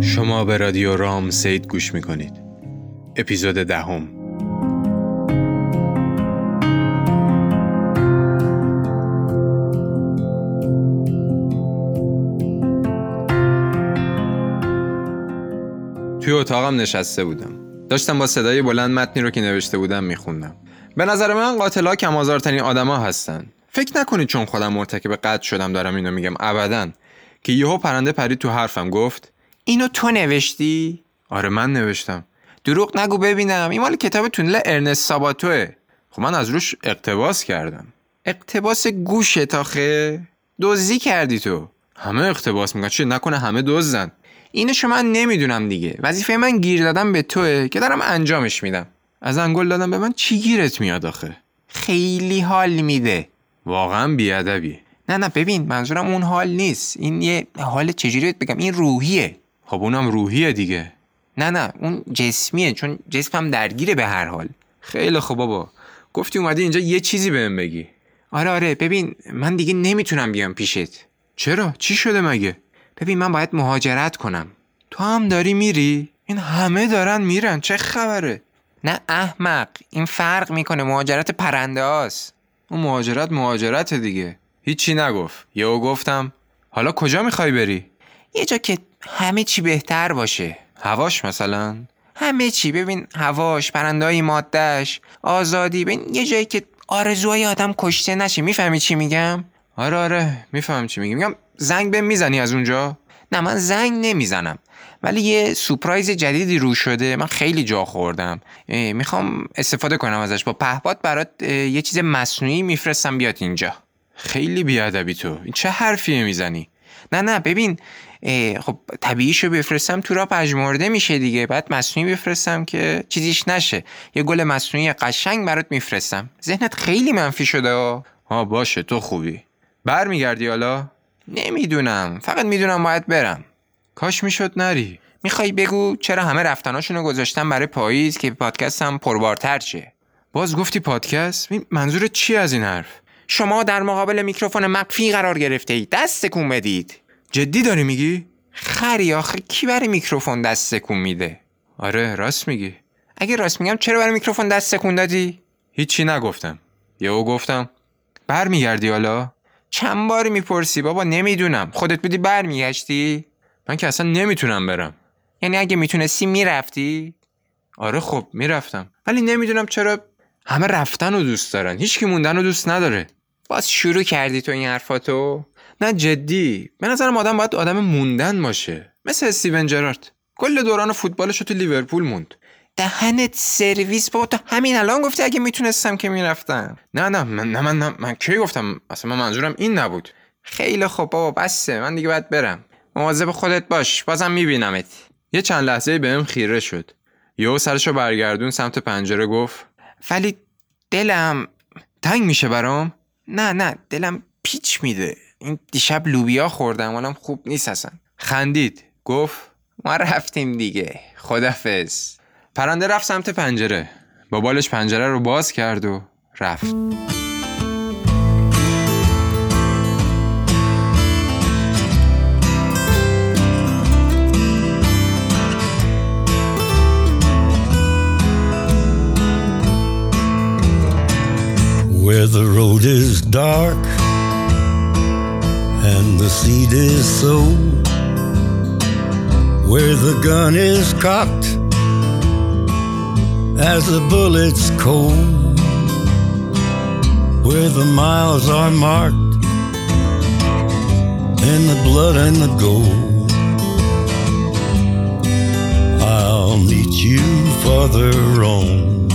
شما به رادیو رام سید گوش می‌کنید. اپیزود دهم. توی اتاقم نشسته بودم. داشتم با صدای بلند متنی رو که نوشته بودم میخوندم. به نظر من قاتلا کم آزارترین آدما هستن. فکر نکنید چون خودم مرتکب قتل شدم دارم اینو میگم. ابدا. که یهو پرنده پرید تو حرفم گفت اینو تو نوشتی؟ آره من نوشتم. دروغ نگو ببینم. این مال کتاب تونل ارنست ساباتوه. خب من از روش اقتباس کردم. اقتباس گوشه تاخه دزدی کردی تو. همه اقتباس میگن چه نکنه همه دزدن. اینو شما من نمی‌دونم دیگه. وظیفه من گیر دادم به توه که دارم انجامش میدم. از انگل دادم به من چی گیرت میاد آخه؟ خیلی حال میده. واقعا بیادبی. نه نه ببین منظورم اون حال نیست. این یه حال چجوری بگم؟ این روحیه. خب اونم روحیه دیگه. نه نه اون جسمیه چون جسمم درگیره به هر حال. خیلی خوب بابا. گفتی اومدی اینجا یه چیزی بهم بگی. آره آره ببین من دیگه نمی‌تونم بیام پیشت. چرا؟ چی شده مگه؟ ببین من باید مهاجرت کنم. تو هم داری میری؟ این همه دارن میرن چه خبره؟ نه احمق این فرق می‌کنه مهاجرت پرنده هاست. اون مهاجرت مهاجرت دیگه. هیچی نگفت. یهو گفتم حالا کجا می‌خوای بری؟ یه جا که همه چی بهتر باشه. هواش مثلا؟ همه چی. ببین هواش پرندهای مادهش آزادی. ببین یه جایی که آرزوهای آدم کشته نشه. می‌فهمی چی میگم؟ آره آره. میفهم چی میگی میگم زنگ به می‌زنی از اونجا؟ نه من زنگ نمی‌زنم. ولی یه سپرایز جدیدی رو شده. من خیلی جا خوردم. می‌خوام استفاده کنم ازش. با پهپاد برات یه چیز مصنوعی میفرستم بیاد اینجا. خیلی بیادبی تو. این چه حرفیه می‌زنی؟ نه نه. ببین خب طبیعیشو بفرستم تو را پژمرده میشه دیگه. بعد مصنوعی بفرستم که چیزیش نشه. یه گل مصنوعی قشنگ برات میفرستم. ذهنت خیلی منفی شده ها. باشه تو خوبی. برمیگردی حالا؟ نمی‌دونم. فقط می‌دونم باید برم. کاش می‌شد نری. می‌خوای بگو چرا همه رفتناشونو گذاشتن برای پاییز که پادکستم پربارتر شه؟ باز گفتی پادکست؟ منظورت چی از این حرف؟ شما در مقابل میکروفون مخفی قرار گرفته اید دست تکون بدید. جدی داری میگی؟ خری آخه کی برای میکروفون دست تکون میده؟ آره راست میگی. اگه راست میگم چرا برای میکروفون دست تکون دادی؟ هیچی نگفتم. یهو گفتم برمیگردی حالا؟ چند باری می‌پرسی؟ بابا نمی‌دونم. خودت بودی برمیگشتی؟ من که اصلا نمی‌تونم برم. یعنی اگه می‌تونستی می‌رفتی؟ آره خب می‌رفتم. ولی نمی‌دونم چرا همه رفتن رو دوست دارن. هیچکی موندن رو دوست نداره. باز شروع کردی تو این حرفاتو؟ نه جدی. به نظرم آدم باید آدم موندن باشه. مثل استیون جرارد. کل دوران فوتبالش تو لیورپول موند. دهنت سرویس. بابا تو همین الان گفتی اگه می‌تونستم که می‌رفتم. نه نه من نه من, نه من کی گفتم؟ اصلا من منظورم این نبود. خیلی خوب بابا بسه. من دیگه باید برم. مواظب خودت باش. بازم میبینمت. یه چند لحظه بهم خیره شد. یهو سرشو برگردون سمت پنجره گفت. ولی دلم تنگ میشه برام. نه نه دلم پیچ میده. این دیشب لوبیا خوردم حالم خوب نیست اصلا. خندید. گفت ما رفتیم دیگه. خدافز پرنده رفت سمت پنجره. با بالش پنجره رو باز کرد و رفت. Where the road is dark and the seed is sown, where the gun is cocked as the bullets cold, where the miles are marked in the blood and the gold. I'll meet you farther on.